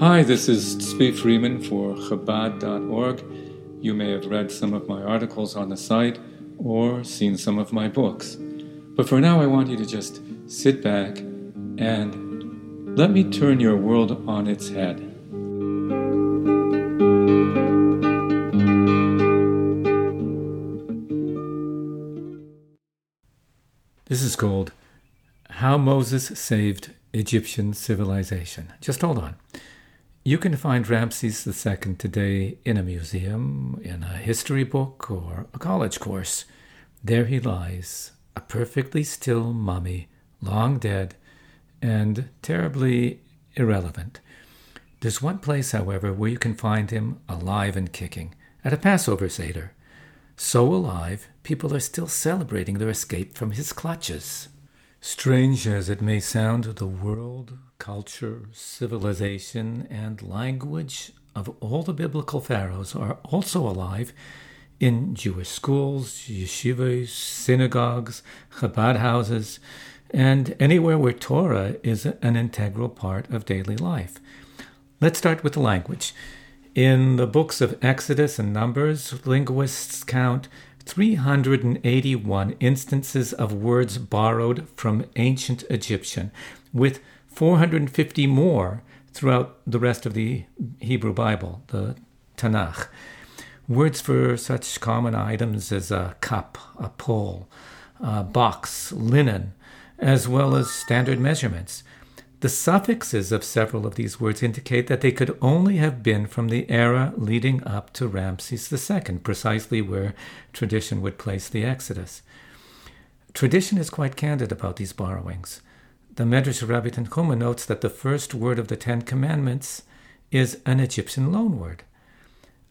Hi, this is Tzvi Freeman for Chabad.org. You may have read some of my articles on the site or seen some of my books. But for now, I want you to just sit back and let me turn your world on its head. This is called How Moses Saved Egyptian Civilization. Just hold on. You can find Ramses II today in a museum, in a history book, or a college course. There he lies, a perfectly still mummy, long dead and terribly irrelevant. There's one place, however, where you can find him alive and kicking at a Passover Seder. So alive, people are still celebrating their escape from his clutches. Strange as it may sound, the world, culture, civilization, and language of all the biblical pharaohs are also alive in Jewish schools, yeshivas, synagogues, Chabad houses, and anywhere where Torah is an integral part of daily life. Let's start with the language. In the books of Exodus and Numbers, linguists count 381 instances of words borrowed from ancient Egyptian, with 450 more throughout the rest of the Hebrew Bible, the Tanakh. Words for such common items as a cup, a pole, a box, linen, as well as standard measurements. The suffixes of several of these words indicate that they could only have been from the era leading up to Ramses II, precisely where tradition would place the Exodus. Tradition is quite candid about these borrowings. The Medrash Rabbi Tanchuma notes that the first word of the Ten Commandments is an Egyptian loanword.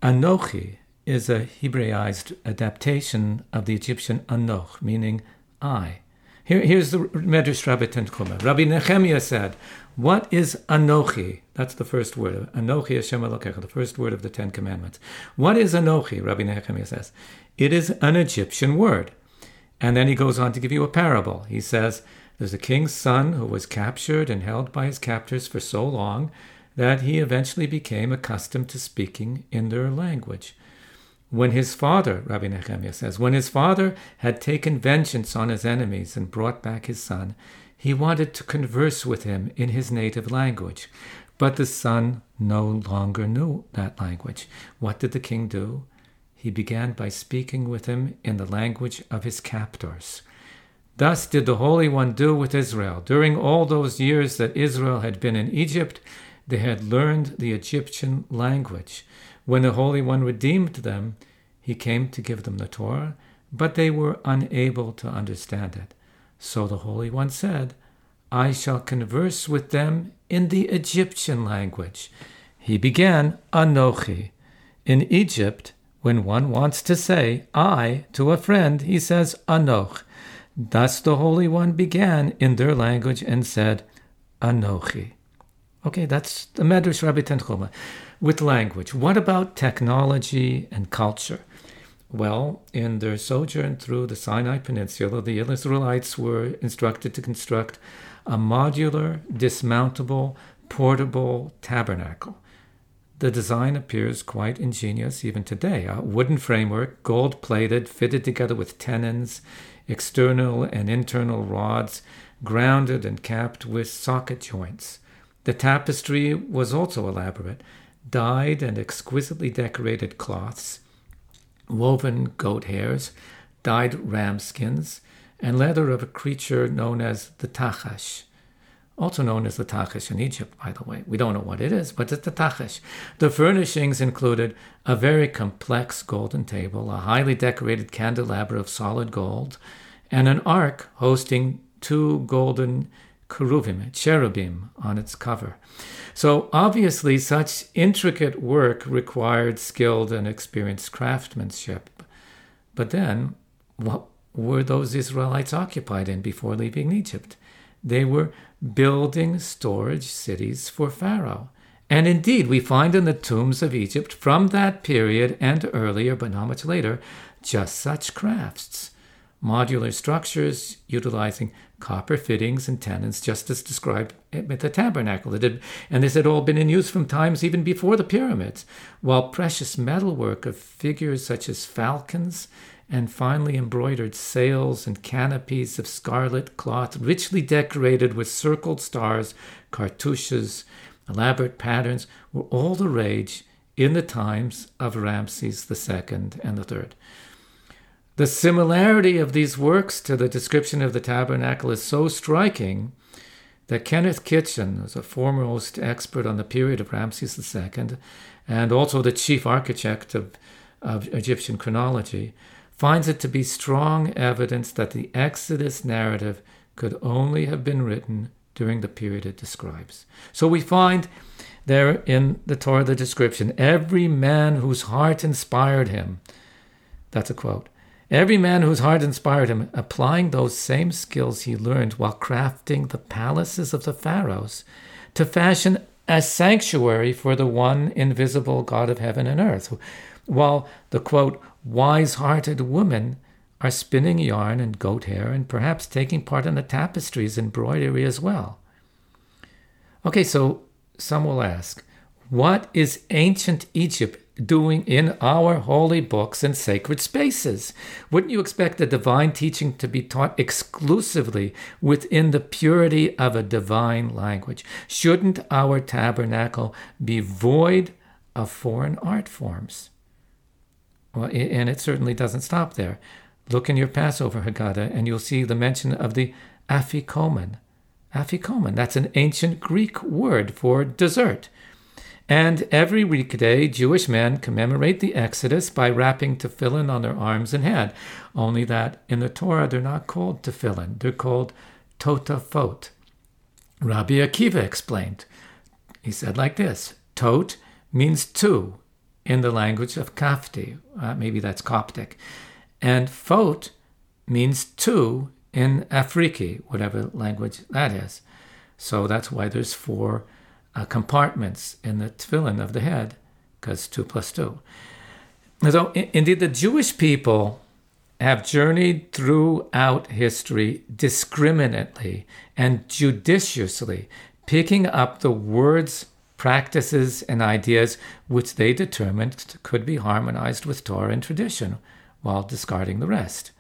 Anochi is a Hebraized adaptation of the Egyptian Anoch, meaning I. Here, here's the Medrash Rabbi Tanchuma. Rabbi Nehemiah said, What is Anochi? That's the first word. Anochi Hashem Elokecha, the first word of the Ten Commandments. What is Anochi? Rabbi Nehemiah says, It is an Egyptian word. And then he goes on to give you a parable. He says, There's a king's son who was captured and held by his captors for so long that he eventually became accustomed to speaking in their language. When his father, Rabbi Nehemiah says, when his father had taken vengeance on his enemies and brought back his son, he wanted to converse with him in his native language. But the son no longer knew that language. What did the king do? He began by speaking with him in the language of his captors. Thus did the Holy One do with Israel. During all those years that Israel had been in Egypt, they had learned the Egyptian language. When the Holy One redeemed them, he came to give them the Torah, but they were unable to understand it. So the Holy One said, I shall converse with them in the Egyptian language. He began Anochi. In Egypt, when one wants to say I to a friend, he says Anoch. Thus the Holy One began in their language and said Anochi. Okay, that's the Medrash Rabbi Tanchuma with language. What about technology and culture? Well, in their sojourn through the Sinai Peninsula, the Israelites were instructed to construct a modular, dismountable, portable tabernacle. The design appears quite ingenious even today. A wooden framework, gold plated, fitted together with tenons, external and internal rods, grounded and capped with socket joints. The tapestry was also elaborate dyed and exquisitely decorated cloths, woven goat hairs, dyed ram skins, and leather of a creature known as the tachash, also known as the tachash in Egypt, by the way. We don't know what it is, but it's the tachash. The furnishings included a very complex golden table, a highly decorated candelabra of solid gold, and an ark hosting two golden cherubim, cherubim on its cover. So obviously, such intricate work required skilled and experienced craftsmanship. But then, what were those Israelites occupied in before leaving Egypt? They were building storage cities for Pharaoh. And indeed, we find in the tombs of Egypt from that period and earlier, but not much later, just such crafts. modular structures utilizing copper fittings and tenons, just as described at the tabernacle. Had, and this had all been in use from times even before the pyramids, while precious metalwork of figures such as falcons and finely embroidered sails and canopies of scarlet cloth, richly decorated with circled stars, cartouches, elaborate patterns, were all the rage in the times of Ramses II and III. The similarity of these works to the description of the tabernacle is so striking that Kenneth Kitchen, who's a foremost expert on the period of Ramses II and also the chief architect of, of Egyptian chronology, finds it to be strong evidence that the Exodus narrative could only have been written during the period it describes. So we find there in the Torah the description every man whose heart inspired him. That's a quote. Every man whose heart inspired him, applying those same skills he learned while crafting the palaces of the pharaohs to fashion a sanctuary for the one invisible God of heaven and earth, while the quote, wise hearted women are spinning yarn and goat hair and perhaps taking part in the tapestries embroidery as well. Okay, so some will ask, what is ancient Egypt doing in our holy books and sacred spaces? Wouldn't you expect the divine teaching to be taught exclusively within the purity of a divine language? Shouldn't our tabernacle be void of foreign art forms? Well, and it certainly doesn't stop there. Look in your Passover Haggadah and you'll see the mention of the afikomen. Afikomen, that's an ancient Greek word for dessert. And every weekday, Jewish men commemorate the Exodus by wrapping tefillin on their arms and head. Only that in the Torah, they're not called tefillin, they're called totafot. Rabbi Akiva explained. He said like this Tot means two in the language of Kafti, uh, maybe that's Coptic, and Fot means two in Afriki, whatever language that is. So that's why there's four uh, compartments in the tefillin of the head, because two plus two. So, in, indeed, the Jewish people have journeyed throughout history discriminately and judiciously, picking up the words, practices, and ideas which they determined could be harmonized with Torah and tradition, while discarding the rest.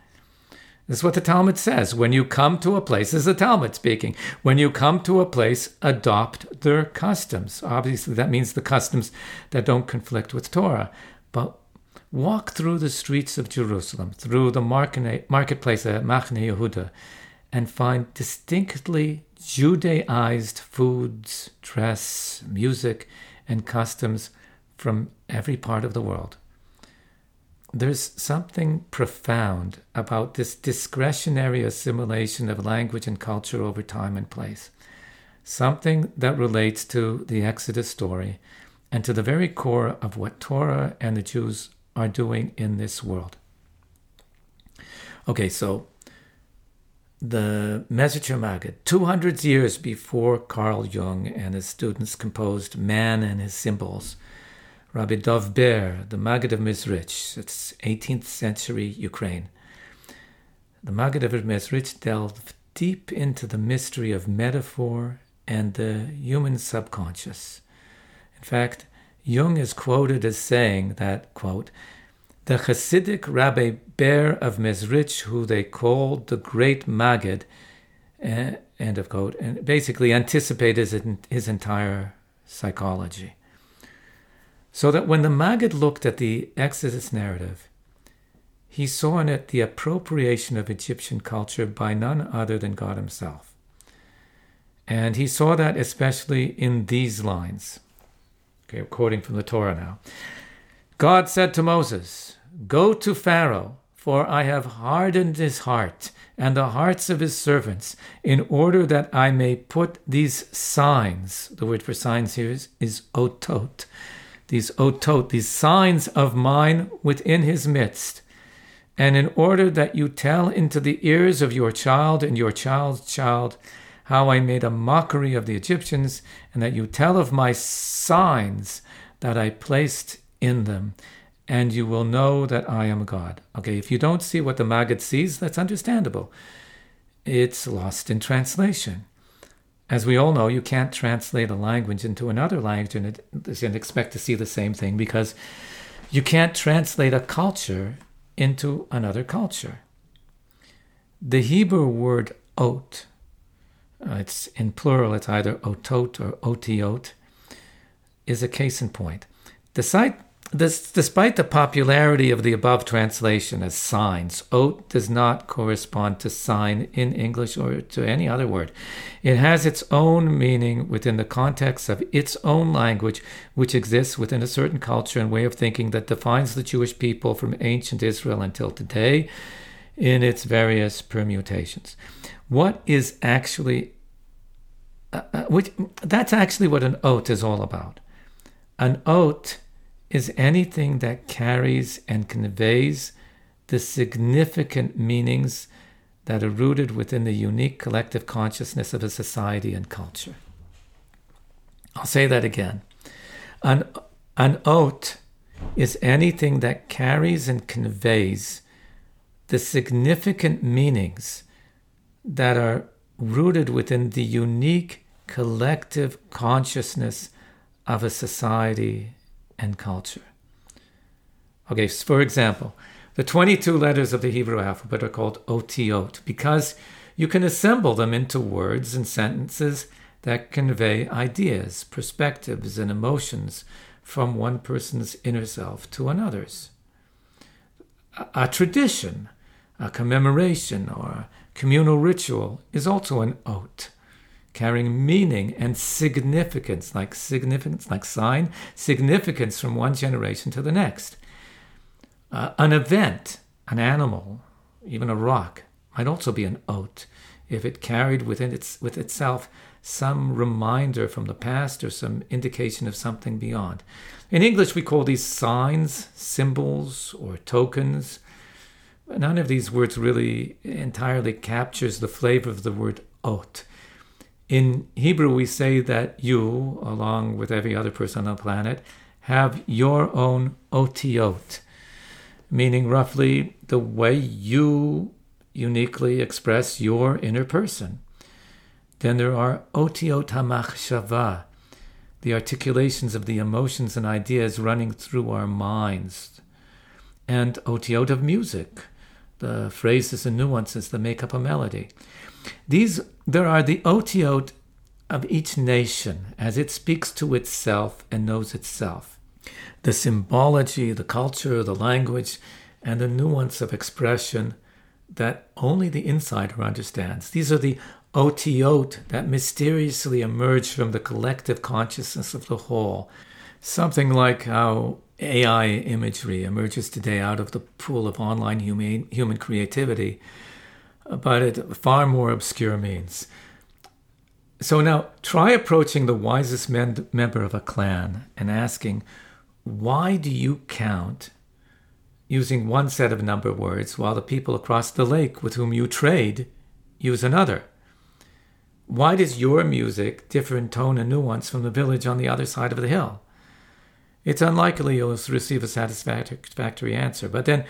This is what the Talmud says. When you come to a place, this is the Talmud speaking, when you come to a place, adopt their customs. Obviously, that means the customs that don't conflict with Torah. But walk through the streets of Jerusalem, through the marketplace at Machne Yehuda, and find distinctly Judaized foods, dress, music, and customs from every part of the world there's something profound about this discretionary assimilation of language and culture over time and place. Something that relates to the Exodus story and to the very core of what Torah and the Jews are doing in this world. Okay, so the Mezritcher Maggid, 200 years before Carl Jung and his students composed Man and His Symbols, Rabbi Dov Ber, the Maggid of Mezritch, it's 18th century Ukraine. The Maggid of Mezritch delved deep into the mystery of metaphor and the human subconscious. In fact, Jung is quoted as saying that, quote, the Hasidic Rabbi Ber of Mezritch, who they called the Great Maggid, uh, end of quote, and basically anticipated his, his entire psychology. So that when the Maggid looked at the Exodus narrative, he saw in it the appropriation of Egyptian culture by none other than God Himself. And he saw that especially in these lines. Okay, quoting from the Torah now. God said to Moses, Go to Pharaoh, for I have hardened his heart and the hearts of his servants, in order that I may put these signs, the word for signs here is, is otot, these otot, these signs of mine within his midst, and in order that you tell into the ears of your child and your child's child how I made a mockery of the Egyptians, and that you tell of my signs that I placed in them, and you will know that I am God. Okay, if you don't see what the Maggid sees, that's understandable. It's lost in translation. As we all know, you can't translate a language into another language and, and expect to see the same thing because you can't translate a culture into another culture. The Hebrew word ot, uh, it's in plural, it's either otot or otiot, is a case in point. The site this, despite the popularity of the above translation as signs, ot does not correspond to sign in English or to any other word. It has its own meaning within the context of its own language, which exists within a certain culture and way of thinking that defines the Jewish people from ancient Israel until today in its various permutations. What is actually, uh, uh, which, that's actually what an ot is all about. An ot is anything that carries and conveys the significant meanings that are rooted within the unique collective consciousness of a society and culture. I'll say that again. An, an ot is anything that carries and conveys the significant meanings that are rooted within the unique collective consciousness of a society and culture. Okay, for example, the 22 letters of the Hebrew alphabet are called otiot because you can assemble them into words and sentences that convey ideas, perspectives, and emotions from one person's inner self to another's. A, tradition, a commemoration, or a communal ritual is also an ot carrying meaning and significance, like significance, like sign, significance from one generation to the next. Uh, an event, an animal, even a rock, might also be an ot if it carried within its with itself some reminder from the past or some indication of something beyond. In English, we call these signs, symbols, or tokens. None of these words really entirely captures the flavor of the word ot. In Hebrew, we say that you, along with every other person on the planet, have your own otiot, meaning roughly the way you uniquely express your inner person. Then there are otiot hamachshava, the articulations of the emotions and ideas running through our minds, and otiot of music, the phrases and nuances that make up a melody. These there are the otiot of each nation as it speaks to itself and knows itself. The symbology, the culture, the language, and the nuance of expression that only the insider understands. These are the otiot that mysteriously emerge from the collective consciousness of the whole. Something like how AI imagery emerges today out of the pool of online human, human creativity but at far more obscure means. So now try approaching the wisest men, member of a clan and asking, why do you count using one set of number words while the people across the lake with whom you trade use another? Why does your music differ in tone and nuance from the village on the other side of the hill? It's unlikely you'll receive a satisfactory answer, but then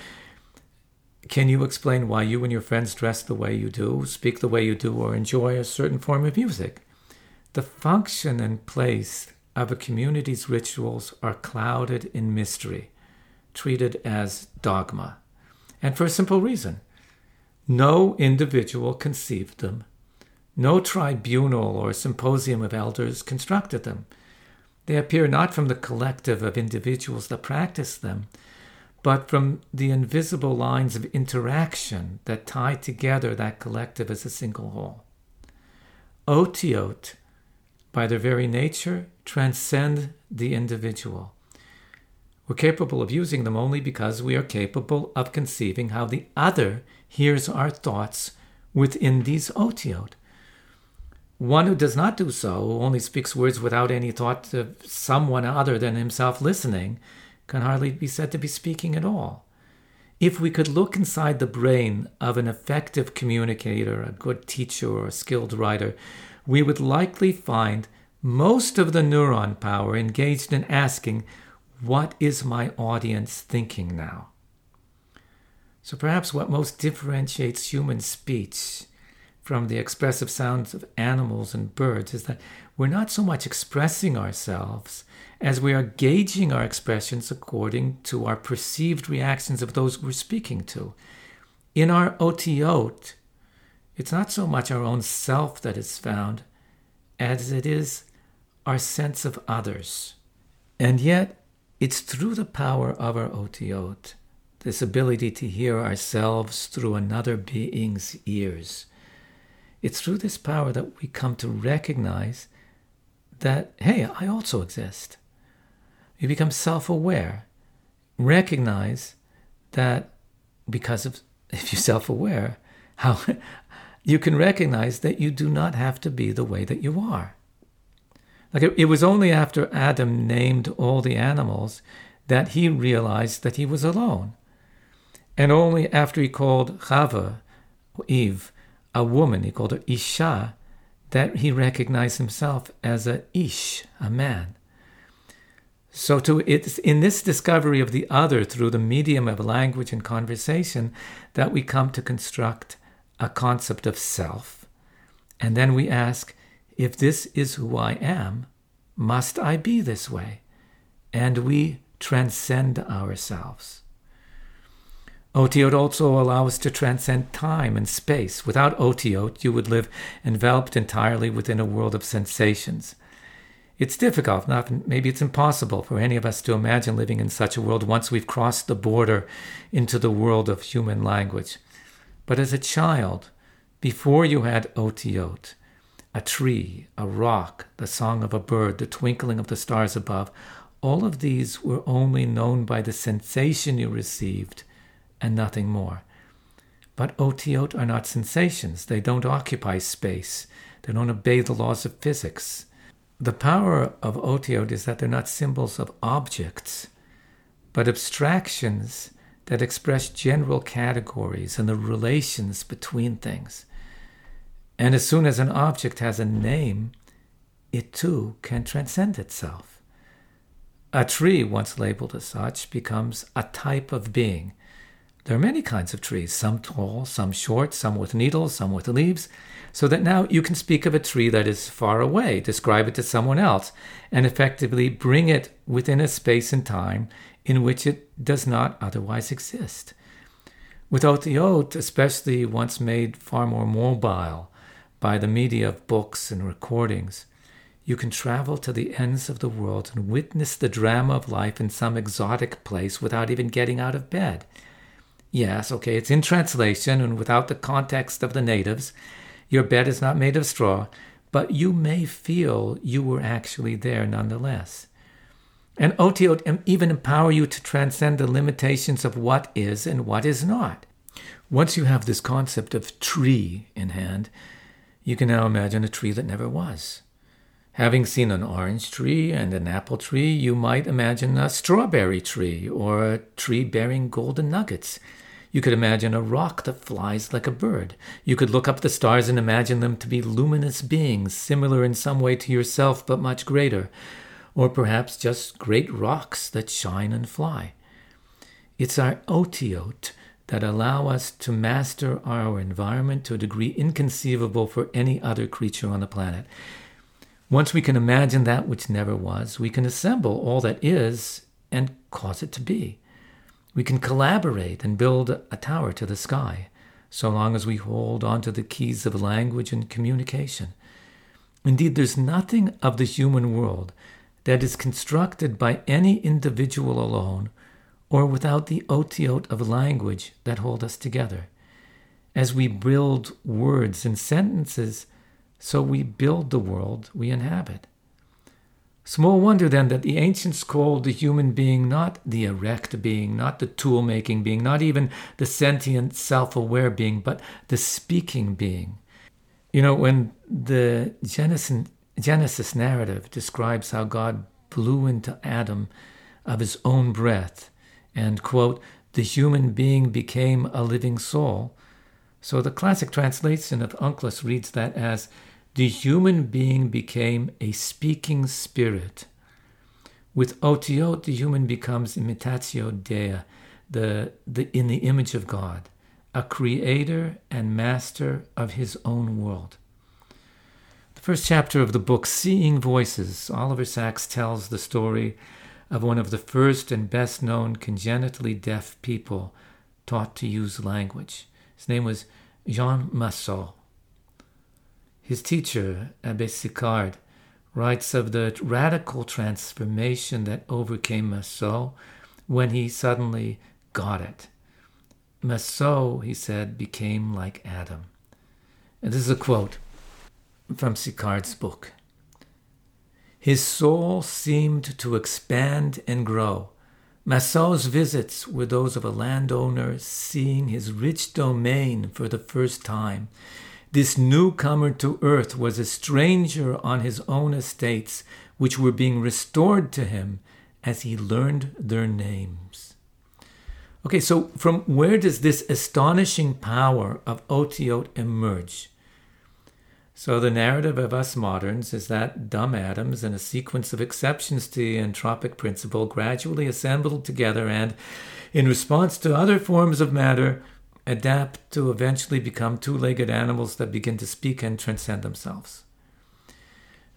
can you explain why you and your friends dress the way you do, speak the way you do, or enjoy a certain form of music? The function and place of a community's rituals are clouded in mystery, treated as dogma. And for a simple reason no individual conceived them, no tribunal or symposium of elders constructed them. They appear not from the collective of individuals that practice them, but from the invisible lines of interaction that tie together that collective as a single whole. Otiot, by their very nature, transcend the individual. We're capable of using them only because we are capable of conceiving how the other hears our thoughts within these otiot. One who does not do so, who only speaks words without any thought of someone other than himself listening, can hardly be said to be speaking at all. If we could look inside the brain of an effective communicator, a good teacher, or a skilled writer, we would likely find most of the neuron power engaged in asking, what is my audience thinking now? So perhaps what most differentiates human speech from the expressive sounds of animals and birds is that we're not so much expressing ourselves as we are gauging our expressions according to our perceived reactions of those we're speaking to. In our otiot, it's not so much our own self that is found as it is our sense of others. And yet, it's through the power of our otiot, this ability to hear ourselves through another being's ears. It's through this power that we come to recognize that, hey, I also exist. You become self aware. Recognize that because of, if you're self aware, how you can recognize that you do not have to be the way that you are. Like it, it was only after Adam named all the animals that he realized that he was alone. And only after he called Chava, Eve, a woman, he called her Isha, that he recognized himself as a Ish, a man. So to it's in this discovery of the other through the medium of language and conversation that we come to construct a concept of self. And then we ask, if this is who I am, must I be this way? And we transcend ourselves. Otiot also allows us to transcend time and space. Without Otiot, you would live enveloped entirely within a world of sensations. It's difficult, not, maybe it's impossible for any of us to imagine living in such a world once we've crossed the border into the world of human language. But as a child, before you had Otiot, a tree, a rock, the song of a bird, the twinkling of the stars above, all of these were only known by the sensation you received and nothing more. But otiot are not sensations. They don't occupy space. They don't obey the laws of physics. The power of otiot is that they're not symbols of objects, but abstractions that express general categories and the relations between things. And as soon as an object has a name, it too can transcend itself. A tree, once labeled as such, becomes a type of being there are many kinds of trees, some tall, some short, some with needles, some with leaves, so that now you can speak of a tree that is far away, describe it to someone else, and effectively bring it within a space and time in which it does not otherwise exist. With otiot, especially once made far more mobile by the media of books and recordings, you can travel to the ends of the world and witness the drama of life in some exotic place without even getting out of bed. Yes, okay, it's in translation and without the context of the natives. Your bed is not made of straw, but you may feel you were actually there nonetheless. And otiot even empower you to transcend the limitations of what is and what is not. Once you have this concept of tree in hand, you can now imagine a tree that never was. Having seen an orange tree and an apple tree, you might imagine a strawberry tree or a tree bearing golden nuggets. You could imagine a rock that flies like a bird. You could look up the stars and imagine them to be luminous beings, similar in some way to yourself, but much greater. Or perhaps just great rocks that shine and fly. It's our otiot that allow us to master our environment to a degree inconceivable for any other creature on the planet. Once we can imagine that which never was, we can assemble all that is and cause it to be. We can collaborate and build a tower to the sky, so long as we hold on to the keys of language and communication. Indeed, there's nothing of the human world that is constructed by any individual alone or without the otiot of language that hold us together. As we build words and sentences, so we build the world we inhabit. Small wonder then that the ancients called the human being not the erect being, not the tool making being, not even the sentient, self aware being, but the speaking being. You know, when the Genesis, narrative describes how God blew into Adam of his own breath, and, quote, the human being became a living soul. So the classic translation of Onkelos reads that as the human being became a speaking spirit. With otiot, the human becomes imitatio Dei, the, the, in the image of God, a creator and master of his own world. The first chapter of the book, Seeing Voices, Oliver Sacks tells the story of one of the first and best known congenitally deaf people taught to use language. His name was Jean Massieu. His teacher, Abbe Sicard, writes of the radical transformation that overcame Massieu when he suddenly got it. Massieu, he said, became like Adam. And this is a quote from Sicard's book. His soul seemed to expand and grow. Massieu's visits were those of a landowner seeing his rich domain for the first time this newcomer to earth was a stranger on his own estates, which were being restored to him as he learned their names. Okay, so from where does this astonishing power of Otiot emerge? So, the narrative of us moderns is that dumb atoms and a sequence of exceptions to the entropic principle gradually assembled together and, in response to other forms of matter, adapt to eventually become two legged animals that begin to speak and transcend themselves.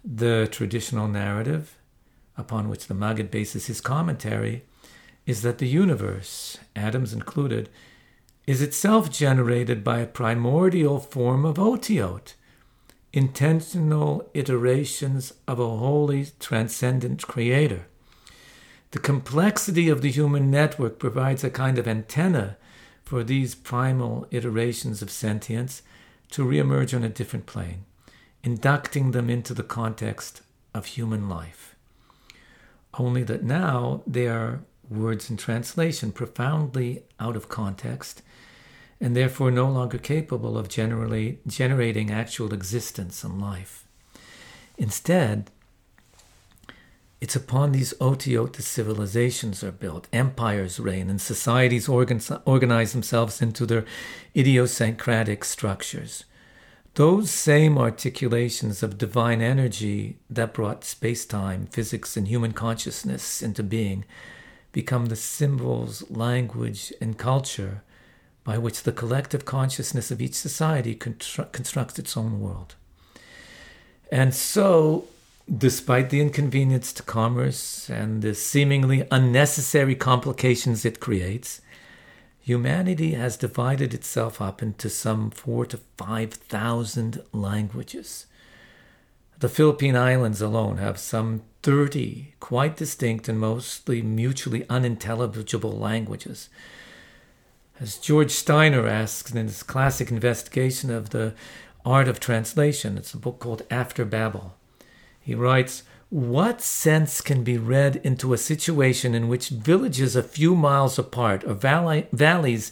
The traditional narrative, upon which the Maggid bases his commentary, is that the universe, atoms included, is itself generated by a primordial form of otiot, intentional iterations of a wholly transcendent creator. The complexity of the human network provides a kind of antenna for these primal iterations of sentience to reemerge on a different plane, inducting them into the context of human life. Only that now they are words in translation, profoundly out of context, and therefore no longer capable of generally generating actual existence and life. Instead, it's upon these otiot that civilizations are built, empires reign, and societies organize themselves into their idiosyncratic structures. Those same articulations of divine energy that brought space time, physics, and human consciousness into being become the symbols, language, and culture by which the collective consciousness of each society constru- constructs its own world. And so despite the inconvenience to commerce and the seemingly unnecessary complications it creates, humanity has divided itself up into some four to five thousand languages. The Philippine Islands alone have some 30 quite distinct and mostly mutually unintelligible languages. As George Steiner asks in his classic investigation of the art of translation, it's a book called After Babel. He writes, What sense can be read into a situation in which villages a few miles apart or valley, valleys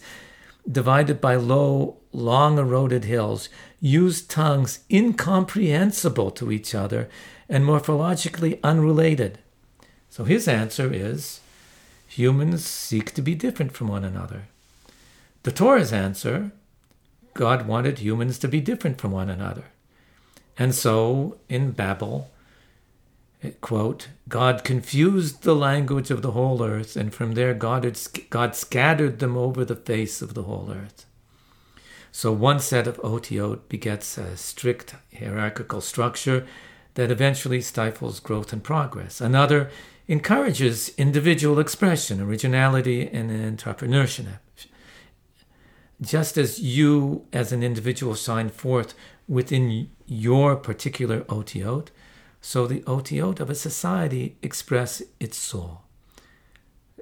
divided by low, long eroded hills use tongues incomprehensible to each other and morphologically unrelated? So his answer is humans seek to be different from one another. The Torah's answer God wanted humans to be different from one another. And so in Babel, quote, God confused the language of the whole earth, and from there God, had, God scattered them over the face of the whole earth. So one set of otiot begets a strict hierarchical structure that eventually stifles growth and progress. Another encourages individual expression, originality, and entrepreneurship. Just as you, as an individual, shine forth within your particular otiot, so the otiot of a society express its soul.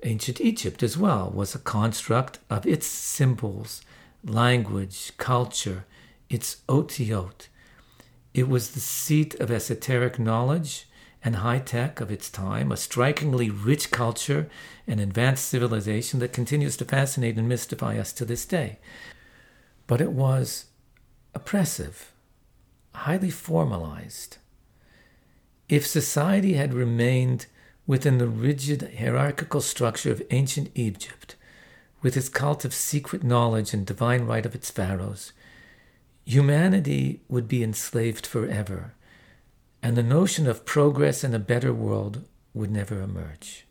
Ancient Egypt as well was a construct of its symbols, language, culture, its otiot. It was the seat of esoteric knowledge and high tech of its time, a strikingly rich culture and advanced civilization that continues to fascinate and mystify us to this day. But it was oppressive, highly formalized, if society had remained within the rigid hierarchical structure of ancient Egypt, with its cult of secret knowledge and divine right of its pharaohs, humanity would be enslaved forever, and the notion of progress in a better world would never emerge.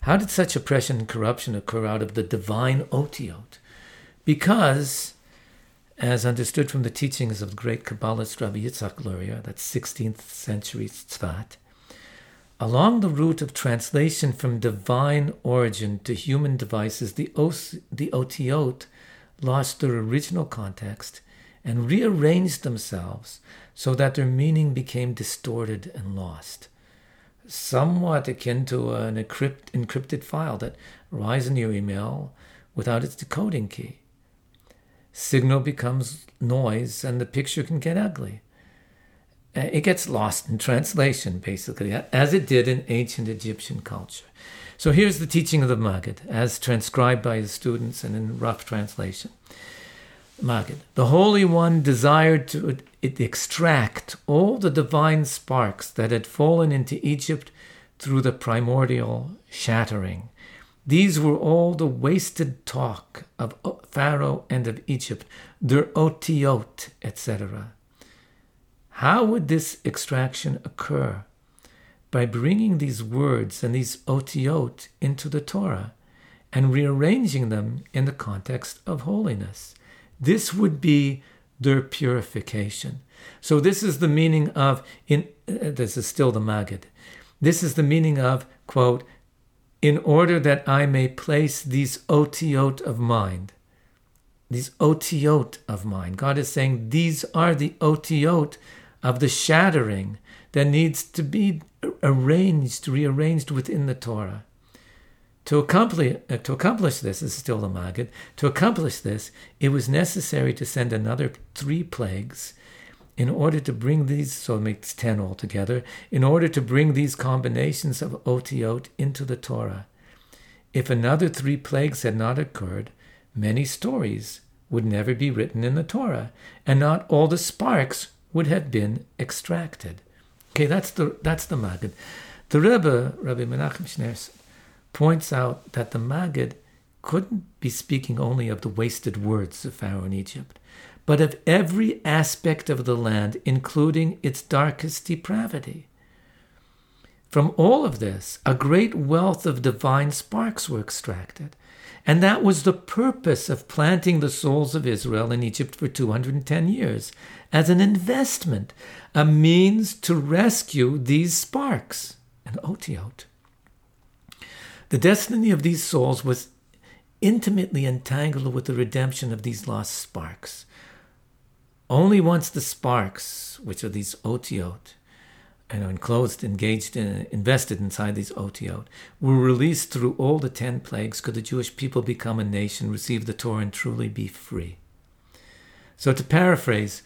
How did such oppression and corruption occur out of the divine Otiot? Because, as understood from the teachings of the great Kabbalist Rabbi Yitzhak Luria, that 16th century Tzfat, along the route of translation from divine origin to human devices, the, os- the Otiot lost their original context and rearranged themselves so that their meaning became distorted and lost. Somewhat akin to an encrypt, encrypted file that arrives in your email without its decoding key. Signal becomes noise and the picture can get ugly. Uh, it gets lost in translation, basically, as it did in ancient Egyptian culture. So here's the teaching of the Maggid, as transcribed by his students and in rough translation. Maggid. The Holy One desired to extract all the divine sparks that had fallen into Egypt through the primordial shattering. These were all the wasted talk of Pharaoh and of Egypt, their otiot, etc. How would this extraction occur? By bringing these words and these otiot into the Torah and rearranging them in the context of holiness. This would be their purification. So this is the meaning of in uh, this is still the Maggid. This is the meaning of quote in order that I may place these otiot of mind. These otiot of mind. God is saying these are the otiot of the shattering that needs to be arranged, rearranged within the Torah. To accomplish, uh, to accomplish this, this is still the Maggid, to accomplish this, it was necessary to send another three plagues in order to bring these, so it makes 10 altogether, in order to bring these combinations of otiot into the Torah. If another three plagues had not occurred, many stories would never be written in the Torah, and not all the sparks would have been extracted. Okay, that's the that's the Maggid. The Rebbe, Rabbi Menachem Schneerson, points out that the Maggid couldn't be speaking only of the wasted words of Pharaoh in Egypt, but of every aspect of the land, including its darkest depravity. From all of this, a great wealth of divine sparks were extracted. And that was the purpose of planting the souls of Israel in Egypt for 210 years as an investment, a means to rescue these sparks, an otiot. The destiny of these souls was intimately entangled with the redemption of these lost sparks. Only once the sparks, which are these otiot, and are enclosed, engaged, in, invested inside these otiot, were released through all the ten plagues, could the Jewish people become a nation, receive the Torah, and truly be free. So, to paraphrase,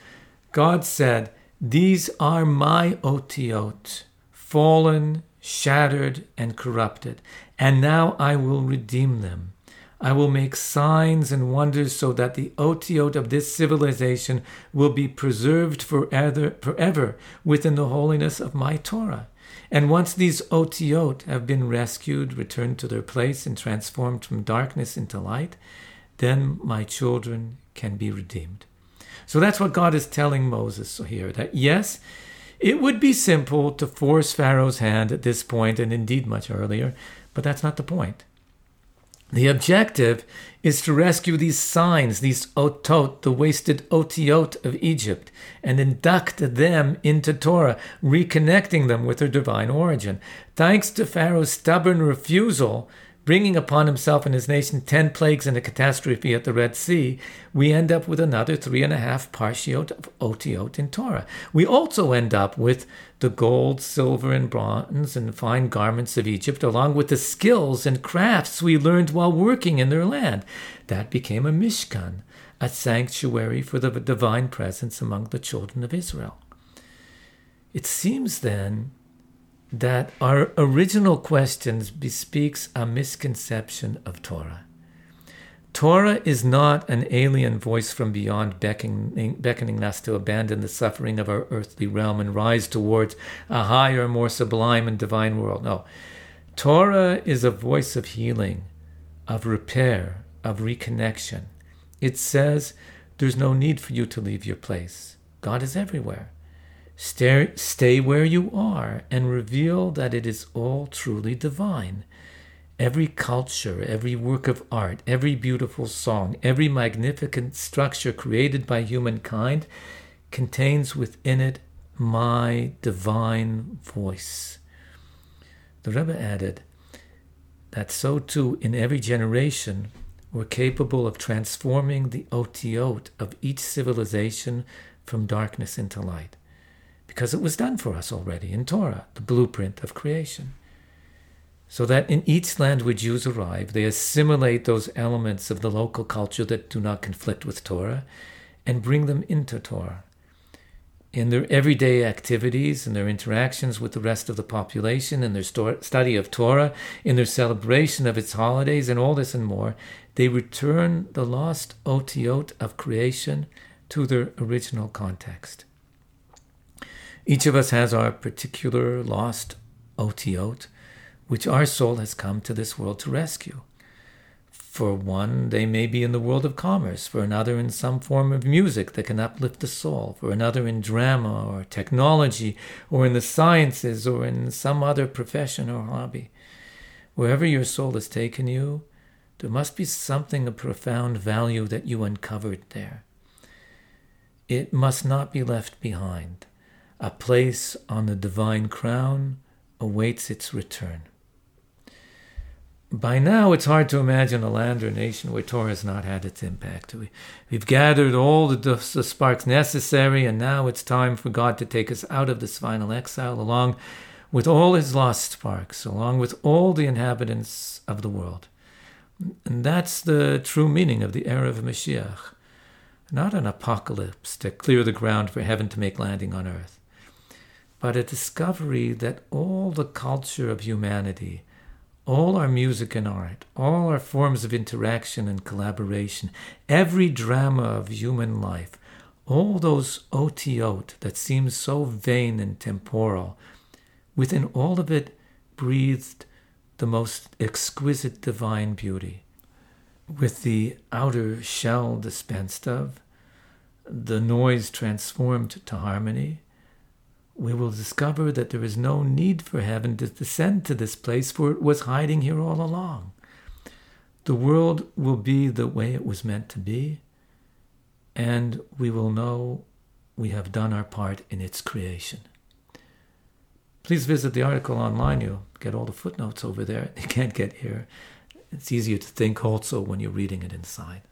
God said, These are my otiot, fallen, shattered, and corrupted, and now I will redeem them. I will make signs and wonders so that the otiot of this civilization will be preserved forever, forever within the holiness of my Torah. And once these otiot have been rescued, returned to their place, and transformed from darkness into light, then my children can be redeemed. So that's what God is telling Moses here that yes, it would be simple to force Pharaoh's hand at this point, and indeed much earlier, but that's not the point. The objective is to rescue these signs, these otot, the wasted otiot of Egypt, and induct them into Torah, reconnecting them with their divine origin. Thanks to Pharaoh's stubborn refusal bringing upon himself and his nation ten plagues and a catastrophe at the Red Sea, we end up with another three and a half parshiot of otiot in Torah. We also end up with the gold, silver, and bronze and fine garments of Egypt, along with the skills and crafts we learned while working in their land. That became a Mishkan, a sanctuary for the divine presence among the children of Israel. It seems then that our original questions bespeaks a misconception of Torah. Torah is not an alien voice from beyond beckoning, beckoning us to abandon the suffering of our earthly realm and rise towards a higher, more sublime and divine world. No. Torah is a voice of healing, of repair, of reconnection. It says there's no need for you to leave your place. God is everywhere. Stay, stay where you are and reveal that it is all truly divine. Every culture, every work of art, every beautiful song, every magnificent structure created by humankind contains within it my divine voice. The Rebbe added that so too in every generation we're capable of transforming the otiot of each civilization from darkness into light because it was done for us already in Torah, the blueprint of creation. So that in each land where Jews arrive, they assimilate those elements of the local culture that do not conflict with Torah and bring them into Torah. In their everyday activities, in their interactions with the rest of the population, in their study of Torah, in their celebration of its holidays, and all this and more, they return the lost otiot of creation to their original context. Each of us has our particular lost otiot, which our soul has come to this world to rescue. For one, they may be in the world of commerce, for another, in some form of music that can uplift the soul, for another, in drama or technology, or in the sciences, or in some other profession or hobby. Wherever your soul has taken you, there must be something of profound value that you uncovered there. It must not be left behind. A place on the divine crown awaits its return. By now, it's hard to imagine a land or nation where Torah has not had its impact. We, have gathered all the, the sparks necessary, and now it's time for God to take us out of this final exile along with all his lost sparks, along with all the inhabitants of the world. And that's the true meaning of the era of Mashiach. Not an apocalypse to clear the ground for heaven to make landing on earth but a discovery that all the culture of humanity, all our music and art, all our forms of interaction and collaboration, every drama of human life, all those otiot that seem so vain and temporal, within all of it breathed the most exquisite divine beauty. With the outer shell dispensed of, the noise transformed to harmony, we will discover that there is no need for heaven to descend to this place, for it was hiding here all along. The world will be the way it was meant to be, and we will know we have done our part in its creation. Please visit the article online. You'll get all the footnotes over there. You can't get here. It's easier to think also when you're reading it inside.